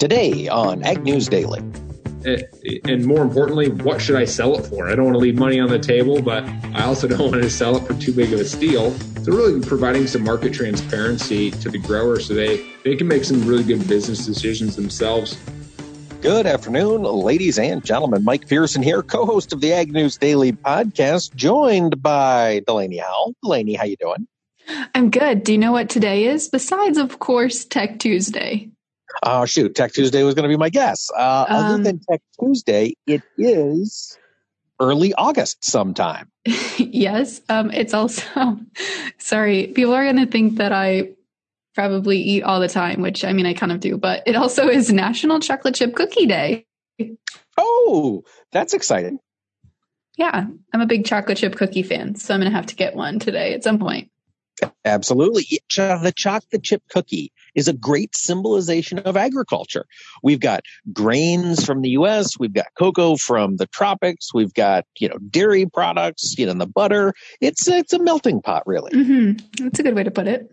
Today on Ag News Daily. And more importantly, what should I sell it for? I don't want to leave money on the table, but I also don't want to sell it for too big of a steal. So really providing some market transparency to the grower so they, they can make some really good business decisions themselves. Good afternoon, ladies and gentlemen. Mike Pearson here, co-host of the Ag News Daily podcast, joined by Delaney Howell. Delaney, how you doing? I'm good. Do you know what today is? Besides, of course, Tech Tuesday. Oh, shoot. Tech Tuesday was going to be my guess. Uh, um, other than Tech Tuesday, it is early August sometime. yes. Um, it's also, sorry, people are going to think that I probably eat all the time, which I mean, I kind of do, but it also is National Chocolate Chip Cookie Day. Oh, that's exciting. Yeah. I'm a big chocolate chip cookie fan, so I'm going to have to get one today at some point. Absolutely. The chocolate chip cookie is a great symbolization of agriculture. We've got grains from the US, we've got cocoa from the tropics, we've got, you know, dairy products, you know, the butter. It's it's a melting pot really. Mm-hmm. That's a good way to put it.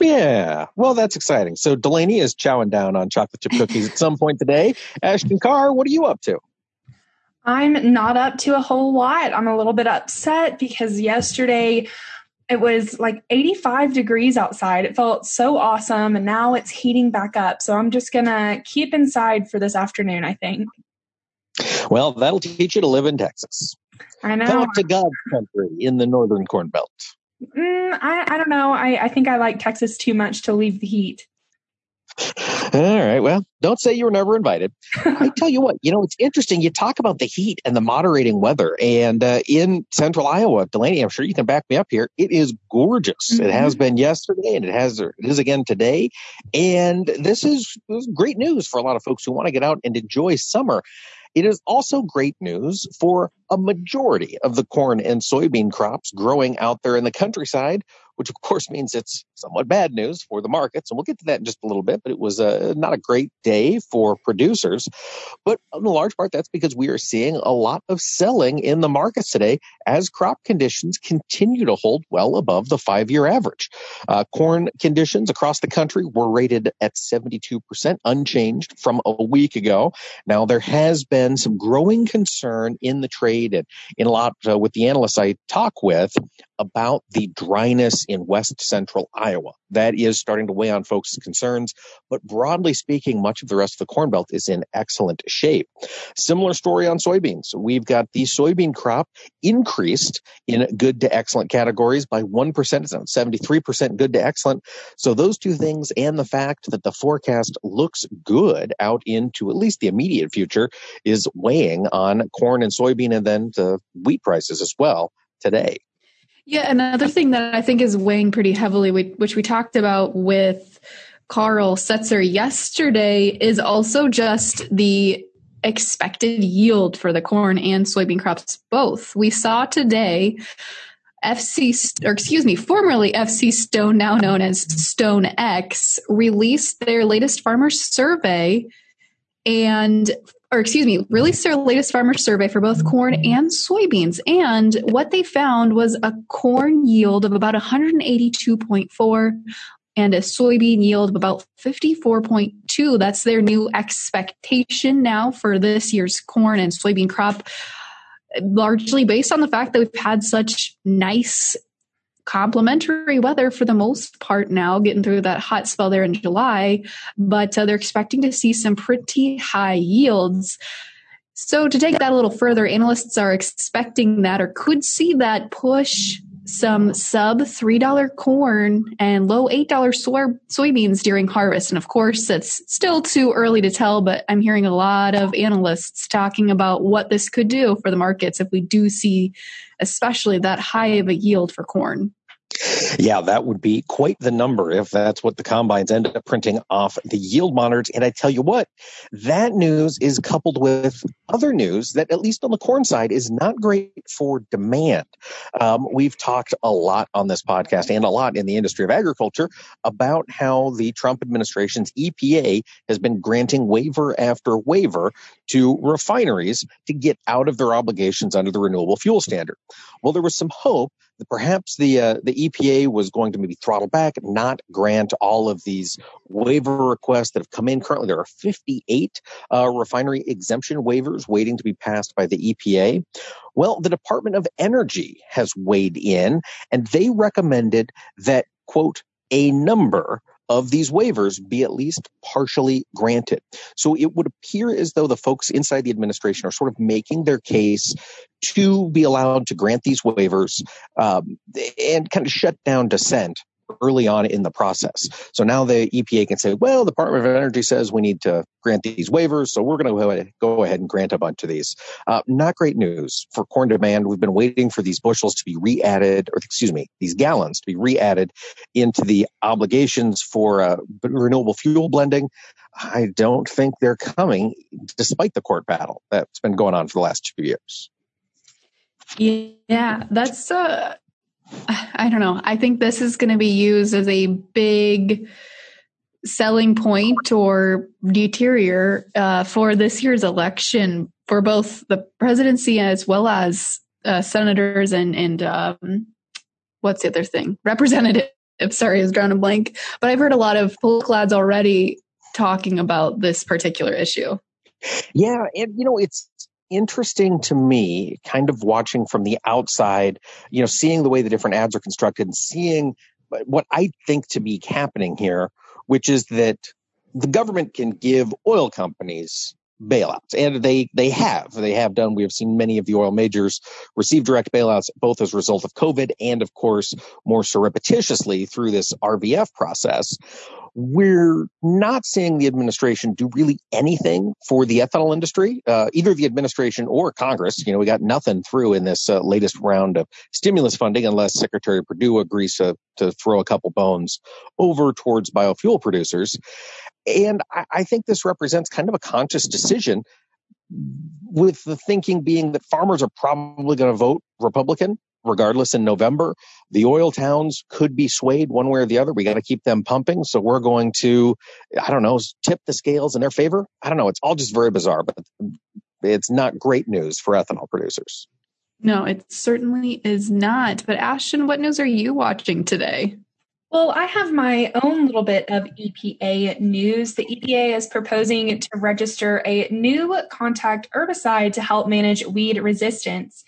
Yeah. Well, that's exciting. So Delaney is chowing down on chocolate chip cookies at some point today. Ashton Carr, what are you up to? I'm not up to a whole lot. I'm a little bit upset because yesterday it was like 85 degrees outside. It felt so awesome. And now it's heating back up. So I'm just going to keep inside for this afternoon, I think. Well, that'll teach you to live in Texas. I know. Come up to God's country in the northern corn belt. Mm, I, I don't know. I, I think I like Texas too much to leave the heat. All right. Well, don't say you were never invited. I tell you what, you know, it's interesting. You talk about the heat and the moderating weather, and uh, in central Iowa, Delaney, I'm sure you can back me up here. It is gorgeous. Mm-hmm. It has been yesterday, and it has it is again today. And this is, this is great news for a lot of folks who want to get out and enjoy summer. It is also great news for a majority of the corn and soybean crops growing out there in the countryside which of course means it's somewhat bad news for the markets. And we'll get to that in just a little bit, but it was a, not a great day for producers. But in large part, that's because we are seeing a lot of selling in the markets today as crop conditions continue to hold well above the five year average. Uh, corn conditions across the country were rated at 72% unchanged from a week ago. Now, there has been some growing concern in the trade and in a lot uh, with the analysts I talk with about the dryness in west central Iowa. That is starting to weigh on folks' concerns, but broadly speaking, much of the rest of the Corn Belt is in excellent shape. Similar story on soybeans. We've got the soybean crop increased in good to excellent categories by 1%. It's 73% good to excellent. So those two things and the fact that the forecast looks good out into at least the immediate future is weighing on corn and soybean and then the wheat prices as well today. Yeah, another thing that I think is weighing pretty heavily, which we talked about with Karl Setzer yesterday, is also just the expected yield for the corn and soybean crops both. We saw today FC, or excuse me, formerly FC Stone, now known as Stone X, released their latest farmer survey and or excuse me, released their latest farmer survey for both corn and soybeans. And what they found was a corn yield of about 182.4 and a soybean yield of about 54.2. That's their new expectation now for this year's corn and soybean crop, largely based on the fact that we've had such nice complementary weather for the most part now, getting through that hot spell there in July, but uh, they're expecting to see some pretty high yields. So, to take that a little further, analysts are expecting that or could see that push some sub $3 corn and low $8 soy- soybeans during harvest. And of course, it's still too early to tell, but I'm hearing a lot of analysts talking about what this could do for the markets if we do see, especially that high of a yield for corn. Yeah, that would be quite the number if that's what the combines end up printing off the yield monitors. And I tell you what, that news is coupled with other news that, at least on the corn side, is not great for demand. Um, we've talked a lot on this podcast and a lot in the industry of agriculture about how the Trump administration's EPA has been granting waiver after waiver to refineries to get out of their obligations under the renewable fuel standard. Well, there was some hope that perhaps the uh, the EPA was going to maybe throttle back, not grant all of these waiver requests that have come in. Currently, there are 58 uh, refinery exemption waivers waiting to be passed by the EPA. Well, the Department of Energy has weighed in, and they recommended that quote a number of these waivers be at least partially granted. So it would appear as though the folks inside the administration are sort of making their case to be allowed to grant these waivers um, and kind of shut down dissent early on in the process. So now the EPA can say, well, the Department of Energy says we need to grant these waivers, so we're going to go ahead and grant a bunch of these. Uh, not great news for corn demand. We've been waiting for these bushels to be re-added, or excuse me, these gallons to be re-added into the obligations for uh, renewable fuel blending. I don't think they're coming, despite the court battle that's been going on for the last two years. Yeah, that's uh I don't know. I think this is going to be used as a big selling point or deterior uh, for this year's election for both the presidency as well as uh, senators and and um, what's the other thing? Representative. Sorry, is drawn a blank. But I've heard a lot of political ads already talking about this particular issue. Yeah, and you know it's interesting to me, kind of watching from the outside, you know, seeing the way the different ads are constructed and seeing what I think to be happening here, which is that the government can give oil companies bailouts and they they have they have done we have seen many of the oil majors receive direct bailouts both as a result of covid and of course more surreptitiously through this RFS process we're not seeing the administration do really anything for the ethanol industry, uh, either the administration or Congress. You know, we got nothing through in this uh, latest round of stimulus funding unless Secretary Perdue agrees to, to throw a couple bones over towards biofuel producers. And I, I think this represents kind of a conscious decision with the thinking being that farmers are probably going to vote Republican regardless in November. The oil towns could be swayed one way or the other. We got to keep them pumping. So we're going to, I don't know, tip the scales in their favor. I don't know. It's all just very bizarre, but it's not great news for ethanol producers. No, it certainly is not. But Ashton, what news are you watching today? Well, I have my own little bit of EPA news. The EPA is proposing to register a new contact herbicide to help manage weed resistance.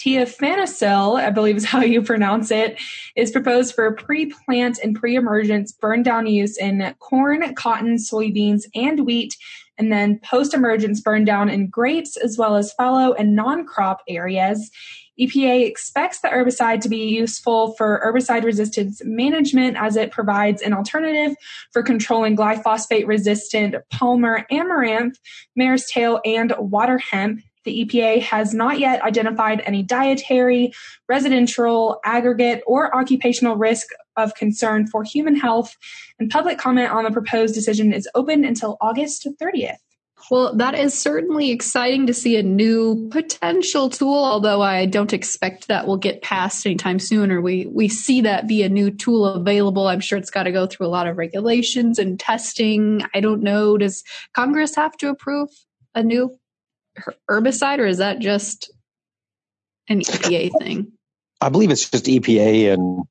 Tiafenacil, I believe is how you pronounce it, is proposed for pre-plant and pre-emergence burn down use in corn, cotton, soybeans, and wheat, and then post-emergence burn down in grapes as well as fallow and non-crop areas. EPA expects the herbicide to be useful for herbicide resistance management as it provides an alternative for controlling glyphosate resistant palmer amaranth, mare's tail, and water hemp the EPA has not yet identified any dietary, residential, aggregate, or occupational risk of concern for human health, and public comment on the proposed decision is open until August 30th. Well, that is certainly exciting to see a new potential tool, although I don't expect that will get passed anytime soon or we, we see that be a new tool available. I'm sure it's got to go through a lot of regulations and testing. I don't know. Does Congress have to approve a new herbicide, or is that just an EPA thing? I believe it's just EPA and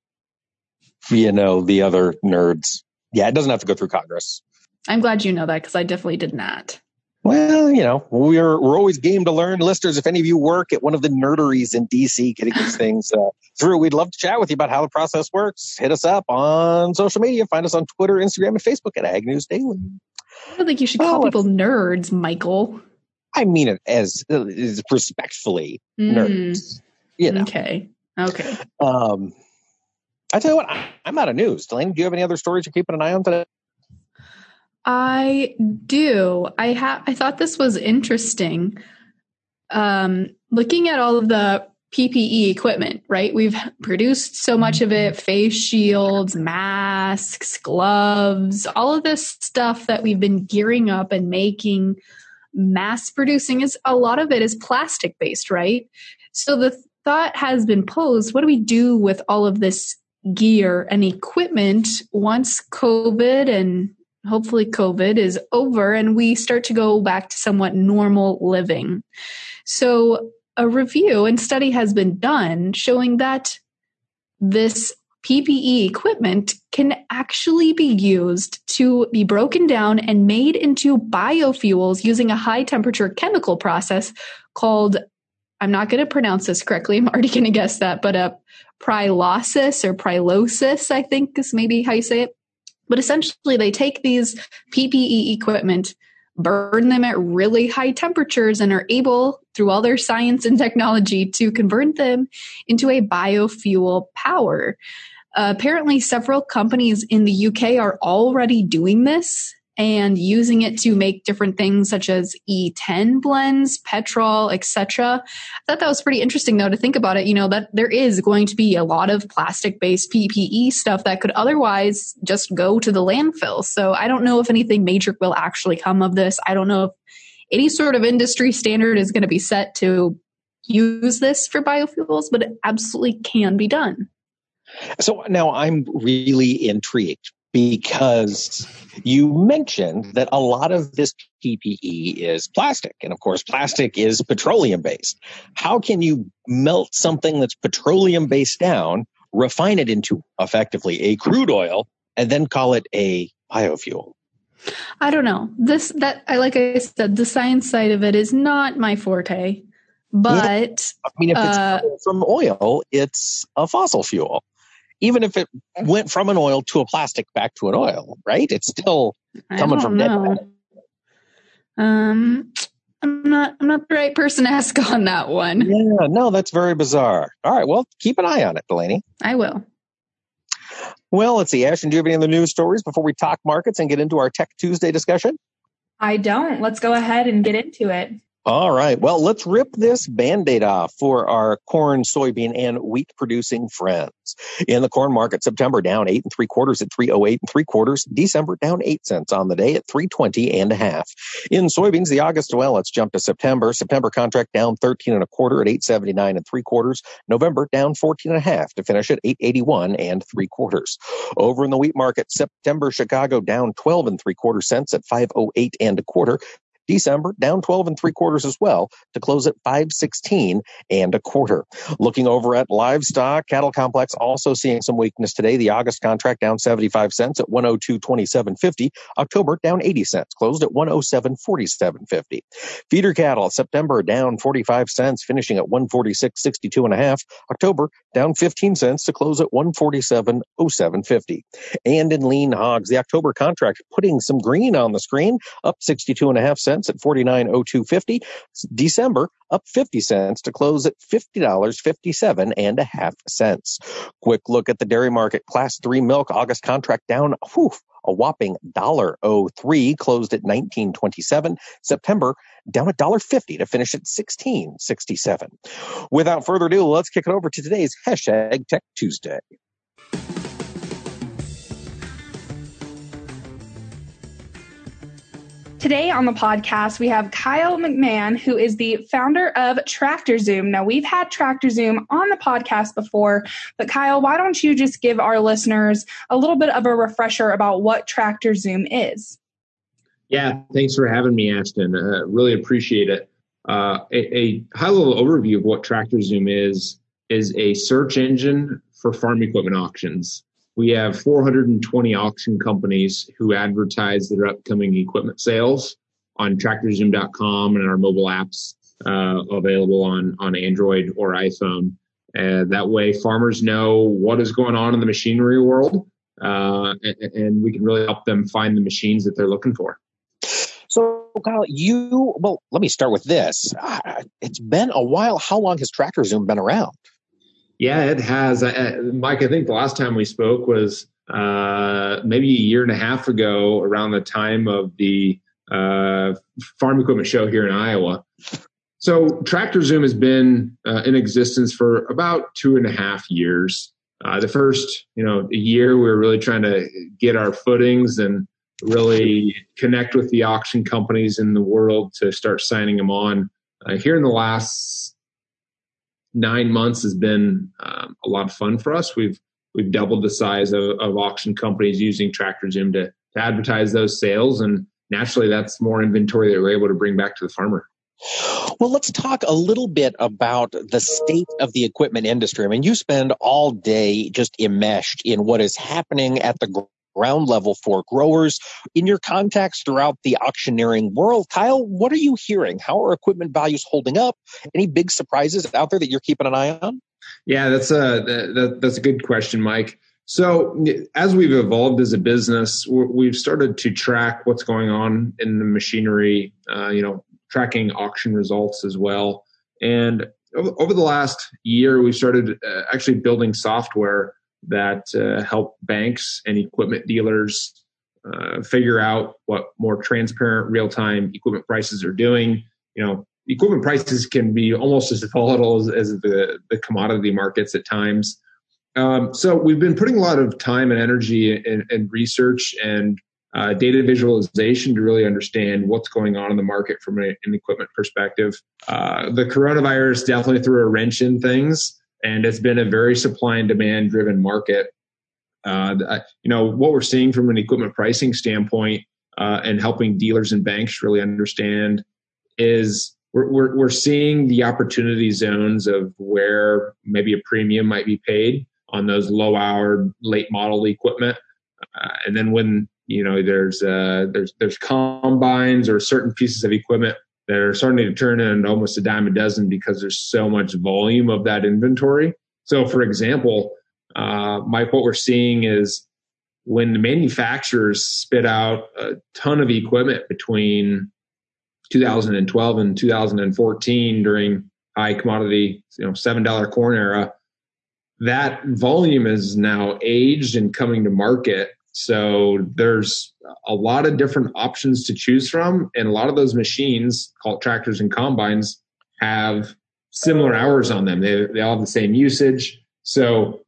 you know the other nerds. Yeah, it doesn't have to go through Congress. I'm glad you know that because I definitely did not. Well, you know, we're we're always game to learn, listeners. If any of you work at one of the nerderies in DC, getting these things uh, through, we'd love to chat with you about how the process works. Hit us up on social media. Find us on Twitter, Instagram, and Facebook at Ag News Daily. I don't think you should call people nerds, Michael. I mean it as, as respectfully mm. nerds. You know. Okay. Okay. Um, I tell you what, I, am out of news. Delaney, do you have any other stories you're keeping an eye on today? I do. I have. I thought this was interesting. Um, looking at all of the PPE equipment, right? We've produced so much of it face shields, masks, gloves, all of this stuff that we've been gearing up and making mass producing is a lot of it is plastic based, right? So the thought has been posed what do we do with all of this gear and equipment once COVID and hopefully COVID is over and we start to go back to somewhat normal living? So a review and study has been done showing that this PPE equipment can actually be used to be broken down and made into biofuels using a high temperature chemical process called, I'm not going to pronounce this correctly. I'm already going to guess that, but a uh, pyrolysis or pyrolysis, I think is maybe how you say it. But essentially, they take these PPE equipment, burn them at really high temperatures, and are able, through all their science and technology, to convert them into a biofuel power. Uh, apparently, several companies in the UK are already doing this and using it to make different things such as E10 blends, petrol, etc. I thought that was pretty interesting though to think about it, you know, that there is going to be a lot of plastic based PPE stuff that could otherwise just go to the landfill. So I don't know if anything major will actually come of this. I don't know if any sort of industry standard is going to be set to use this for biofuels, but it absolutely can be done. So now I'm really intrigued because you mentioned that a lot of this PPE is plastic. And of course, plastic is petroleum based. How can you melt something that's petroleum based down, refine it into effectively a crude oil, and then call it a biofuel? I don't know. This, that, I like I said, the science side of it is not my forte. But yeah. I mean, if it's uh, from oil, it's a fossil fuel even if it went from an oil to a plastic back to an oil, right? It's still coming from know. dead. Um, I'm not. I'm not the right person to ask on that one. Yeah, no, that's very bizarre. All right, well, keep an eye on it, Delaney. I will. Well, let's see. Ashton, do you have any other news stories before we talk markets and get into our Tech Tuesday discussion? I don't. Let's go ahead and get into it. All right. Well, let's rip this band-aid off for our corn, soybean, and wheat producing friends. In the corn market, September down eight and three quarters at 308 and three quarters. December down eight cents on the day at 320 and a half. In soybeans, the August, well, let's jump to September. September contract down 13 and a quarter at 879 and three quarters. November down 14 and a half to finish at 881 and three quarters. Over in the wheat market, September Chicago down 12 and three quarter cents at 508 and a quarter. December down 12 and three quarters as well to close at 516 and a quarter. Looking over at livestock, cattle complex also seeing some weakness today. The August contract down 75 cents at 102.2750. October down 80 cents, closed at 107.4750. Feeder cattle, September down 45 cents, finishing at 146.62 and a half. October down 15 cents to close at 147.0750. And in lean hogs, the October contract putting some green on the screen, up 62 and a half cents cents at 49.0250. December up 50 cents to close at $50.57 and a half cents. Quick look at the dairy market. Class 3 milk August contract down whew, a whopping $1.03 closed at 19.27. September down a dollar fifty to finish at 16.67. Without further ado, let's kick it over to today's hashtag Tech Tuesday. Today on the podcast, we have Kyle McMahon, who is the founder of Tractor Zoom. Now, we've had Tractor Zoom on the podcast before, but Kyle, why don't you just give our listeners a little bit of a refresher about what Tractor Zoom is? Yeah, thanks for having me, Ashton. Uh, really appreciate it. Uh, a, a high level overview of what Tractor Zoom is is a search engine for farm equipment auctions. We have 420 auction companies who advertise their upcoming equipment sales on tractorzoom.com and our mobile apps uh, available on, on Android or iPhone. Uh, that way, farmers know what is going on in the machinery world, uh, and, and, we can really help them find the machines that they're looking for. So, Kyle, you well, let me start with this. Uh, it's been a while. How long has Tractor Zoom been around? Yeah, it has. Mike, I think the last time we spoke was uh, maybe a year and a half ago, around the time of the uh, farm equipment show here in Iowa. So, Tractor Zoom has been uh, in existence for about two and a half years. Uh, the first, you know, year we were really trying to get our footings and really connect with the auction companies in the world to start signing them on. Uh, here in the last nine months has been um, a lot of fun for us. We've we've doubled the size of, of auction companies using Tractor Zoom to, to advertise those sales, and naturally, that's more inventory that we're able to bring back to the farmer. Well, let's talk a little bit about the state of the equipment industry. I mean, you spend all day just enmeshed in what is happening at the ground level for growers in your contacts throughout the auctioneering world. Kyle, what are you hearing? How are equipment values holding up? Any big surprises out there that you're keeping an eye on? Yeah, that's a that, that's a good question, Mike. So as we've evolved as a business, we've started to track what's going on in the machinery. Uh, you know, tracking auction results as well. And over the last year, we've started uh, actually building software that uh, help banks and equipment dealers uh, figure out what more transparent real-time equipment prices are doing. You know, equipment prices can be almost as volatile as, as the, the commodity markets at times. Um, so we've been putting a lot of time and energy in research and uh, data visualization to really understand what's going on in the market from a, an equipment perspective. Uh, the coronavirus definitely threw a wrench in things, and it's been a very supply and demand driven market. Uh, you know what we're seeing from an equipment pricing standpoint uh, and helping dealers and banks really understand is we're, we're, we're seeing the opportunity zones of where maybe a premium might be paid on those low hour late model equipment uh, and then when you know there's uh, there's there's combines or certain pieces of equipment that are starting to turn into almost a dime a dozen because there's so much volume of that inventory. So, for example, uh, Mike, what we're seeing is when the manufacturers spit out a ton of equipment between 2012 and 2014 during high commodity, you know, seven dollar corn era, that volume is now aged and coming to market so there's a lot of different options to choose from. And a lot of those machines called tractors and combines have similar hours on them. They, they all have the same usage. So,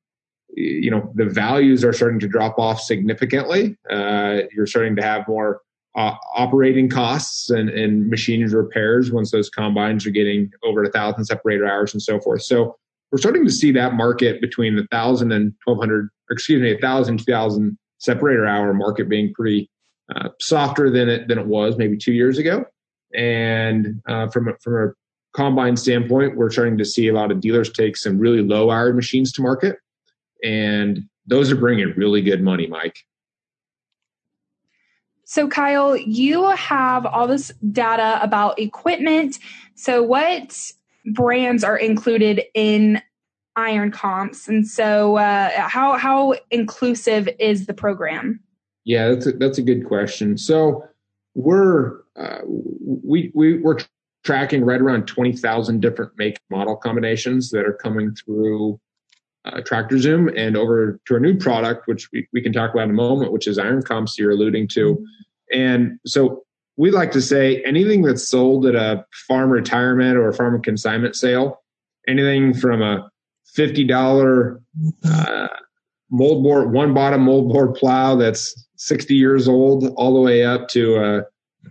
you know, the values are starting to drop off significantly. Uh, you're starting to have more uh, operating costs and, and machines repairs once those combines are getting over a thousand separator hours and so forth. So we're starting to see that market between the thousand and 1200, excuse me, a thousand, two thousand separator hour market being pretty uh, softer than it than it was maybe two years ago. And uh, from a, from a combine standpoint, we're starting to see a lot of dealers take some really low hour machines to market, and those are bringing really good money, Mike. So, Kyle, you have all this data about equipment. So, what brands are included in iron comps. And so uh, how how inclusive is the program? Yeah that's a, that's a good question. So we're uh, we, we we're tracking right around 20,000 different make model combinations that are coming through uh, Tractor Zoom and over to our new product, which we, we can talk about in a moment, which is Iron Comps you're alluding to. And so we like to say anything that's sold at a farm retirement or a farm consignment sale, anything from a fifty dollar uh, moldboard one bottom moldboard plow that's sixty years old, all the way up to a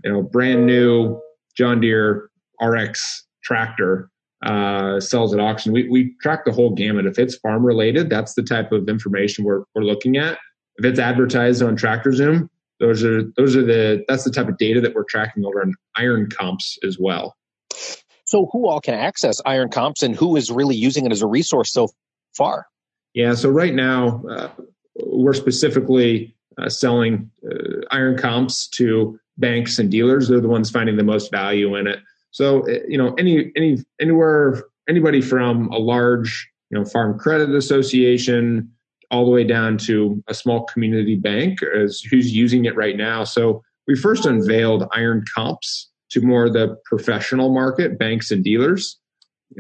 you know brand new John Deere RX tractor uh, sells at auction. We we track the whole gamut. If it's farm related, that's the type of information we're we're looking at. If it's advertised on Tractor Zoom, those are those are the that's the type of data that we're tracking over on Iron Comps as well. So, who all can access Iron Comps and who is really using it as a resource so far? Yeah, so right now uh, we're specifically uh, selling uh, Iron Comps to banks and dealers. They're the ones finding the most value in it. So, uh, you know, any any anywhere anybody from a large you know farm credit association all the way down to a small community bank is who's using it right now. So we first unveiled Iron Comps to more the professional market, banks and dealers.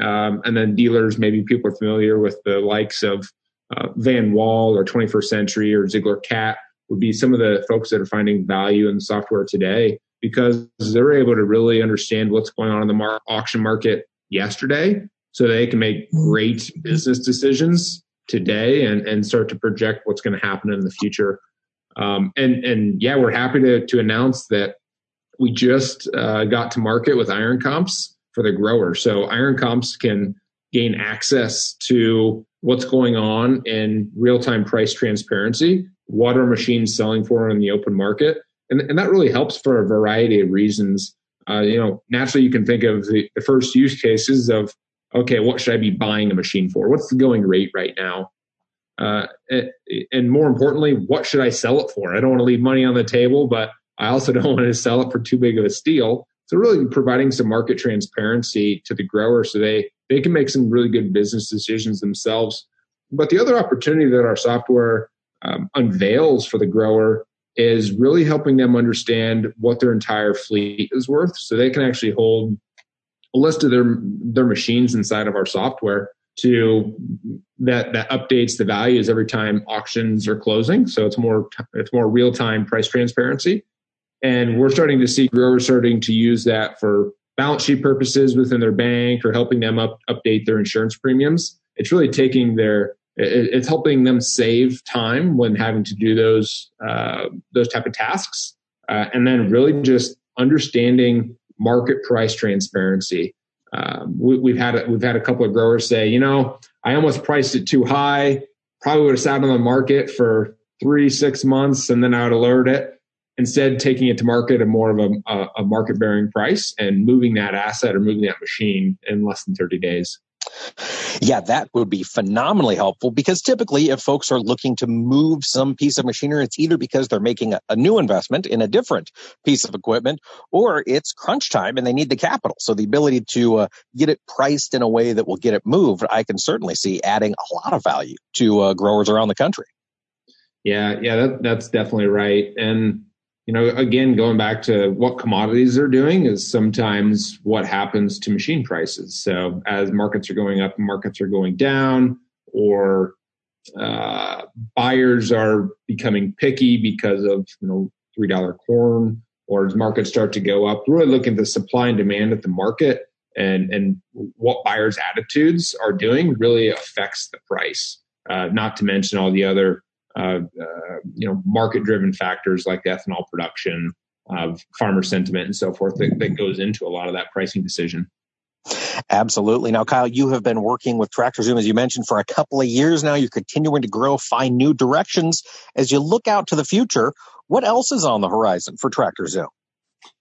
Um, and then dealers, maybe people are familiar with the likes of uh, Van Wall or 21st Century or Ziegler Cat would be some of the folks that are finding value in software today because they're able to really understand what's going on in the mar- auction market yesterday so they can make great business decisions today and, and start to project what's going to happen in the future. Um, and, and yeah, we're happy to, to announce that we just uh, got to market with Iron Comps for the grower. So Iron Comps can gain access to what's going on in real time price transparency, what are machines selling for in the open market. And, and that really helps for a variety of reasons. uh, you know, naturally you can think of the, the first use cases of, okay, what should I be buying a machine for? What's the going rate right now? Uh, and more importantly, what should I sell it for? I don't want to leave money on the table, but I also don't want to sell it for too big of a steal. So really providing some market transparency to the grower so they, they can make some really good business decisions themselves. But the other opportunity that our software um, unveils for the grower is really helping them understand what their entire fleet is worth so they can actually hold a list of their their machines inside of our software to that that updates the values every time auctions are closing so it's more it's more real time price transparency and we're starting to see growers starting to use that for balance sheet purposes within their bank or helping them up, update their insurance premiums it's really taking their it's helping them save time when having to do those uh, those type of tasks, uh, and then really just understanding market price transparency. Um, we, have had a, we've had a couple of growers say, you know, I almost priced it too high. Probably would have sat on the market for three six months, and then I would alert it. Instead, taking it to market at more of a, a market bearing price and moving that asset or moving that machine in less than thirty days. Yeah, that would be phenomenally helpful because typically, if folks are looking to move some piece of machinery, it's either because they're making a, a, new investment in a different piece of equipment or it's crunch time and they need the capital. So the ability to uh, get it priced in a way that will get it moved, I can certainly see adding a lot of value to uh, growers around the country. Yeah, yeah, that, that's definitely right. And you know, again, going back to what commodities are doing is sometimes what happens to machine prices. So as markets are going up, markets are going down, or uh, buyers are becoming picky because of you know three dollar corn, or as markets start to go up, really looking at the supply and demand at the market and and what buyers' attitudes are doing really affects the price. Uh, not to mention all the other uh, uh, you know market driven factors like ethanol production, of farmer sentiment, and so forth that, that goes into a lot of that pricing decision. Absolutely. Now, Kyle, you have been working with Tractor Zoom, as you mentioned, for a couple of years now. You're continuing to grow, find new directions. As you look out to the future, what else is on the horizon for Tractor Zoom?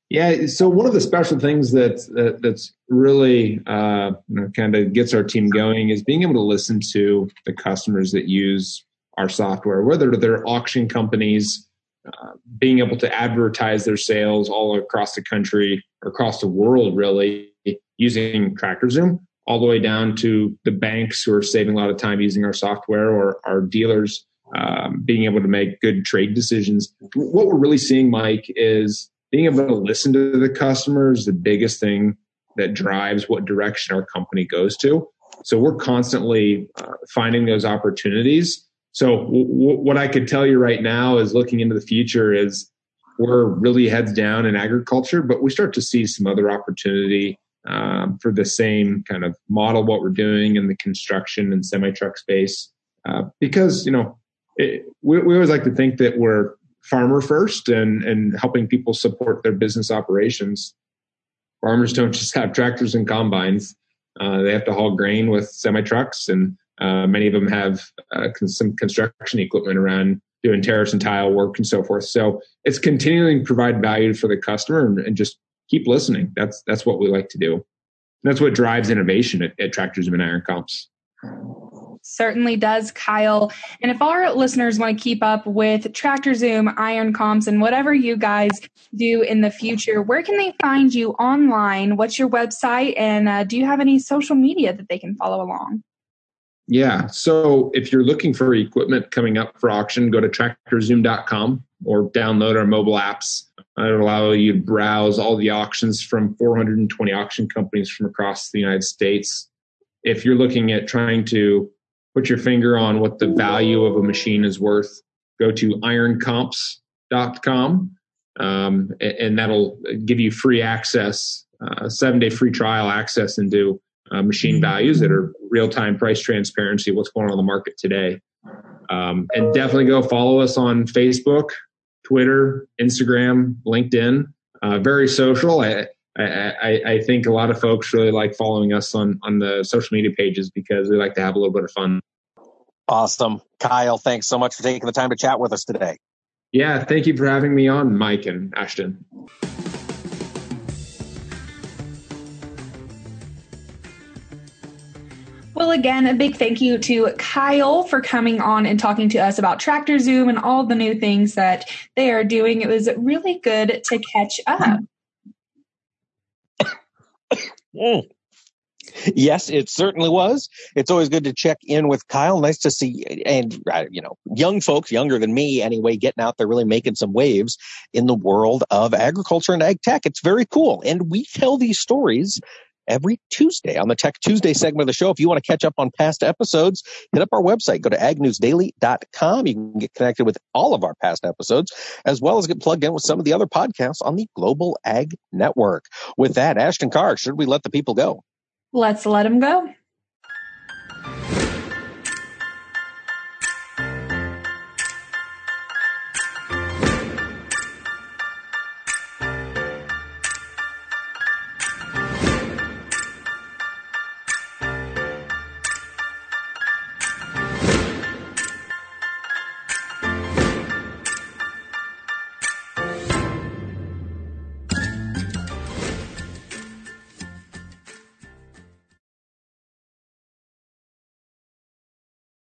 Yeah, so one of the special things that, that that's really uh, you know, kind of gets our team going is being able to listen to the customers that use our software, whether they're auction companies, uh, being able to advertise their sales all across the country or across the world, really using Tractor Zoom, all the way down to the banks who are saving a lot of time using our software or our dealers um, being able to make good trade decisions. What we're really seeing, Mike, is being able to listen to the customers, the biggest thing that drives what direction our company goes to. So we're constantly uh, finding those opportunities so w- w- what I could tell you right now is looking into the future is we're really heads down in agriculture, but we start to see some other opportunity um, for the same kind of model what we're doing in the construction and semi truck space uh, because you know it, we, we always like to think that we're farmer first and and helping people support their business operations. Farmers don't just have tractors and combines; uh, they have to haul grain with semi trucks and uh, many of them have uh, some construction equipment around doing terrace and tile work and so forth. So it's continuing to provide value for the customer and, and just keep listening. That's that's what we like to do. And that's what drives innovation at, at Tractors and Iron Comps. Certainly does, Kyle. And if our listeners want to keep up with Tractor Zoom, Iron Comps, and whatever you guys do in the future, where can they find you online? What's your website? And uh, do you have any social media that they can follow along? Yeah. So if you're looking for equipment coming up for auction, go to tractorzoom.com or download our mobile apps. It'll allow you to browse all the auctions from 420 auction companies from across the United States. If you're looking at trying to put your finger on what the value of a machine is worth, go to ironcomps.com um, and that'll give you free access, uh, seven day free trial access into uh, machine values that are real time price transparency, what's going on in the market today. Um, and definitely go follow us on Facebook, Twitter, Instagram, LinkedIn. Uh, very social. I, I, I, think a lot of folks really like following us on, on the social media pages because we like to have a little bit of fun. Awesome. Kyle, thanks so much for taking the time to chat with us today. Yeah, thank you for having me on, Mike and Ashton. Well, again, a big thank you to Kyle for coming on and talking to us about Tractor Zoom and all the new things that they are doing. It was really good to catch up. Mm. Yes, it certainly was. It's always good to check in with Kyle. Nice to see, and uh, you know, young folks, younger than me anyway, getting out there, really making some waves in the world of agriculture and ag tech. It's very cool, and we tell these stories every Tuesday on the Tech Tuesday segment of the show. If you want to catch up on past episodes, hit up our website. Go to agnewsdaily.com. You can get connected with all of our past episodes, as well as get plugged in with some of the other podcasts on the Global Ag Network. With that, Ashton Carr, should we let the people go? Let's let them go.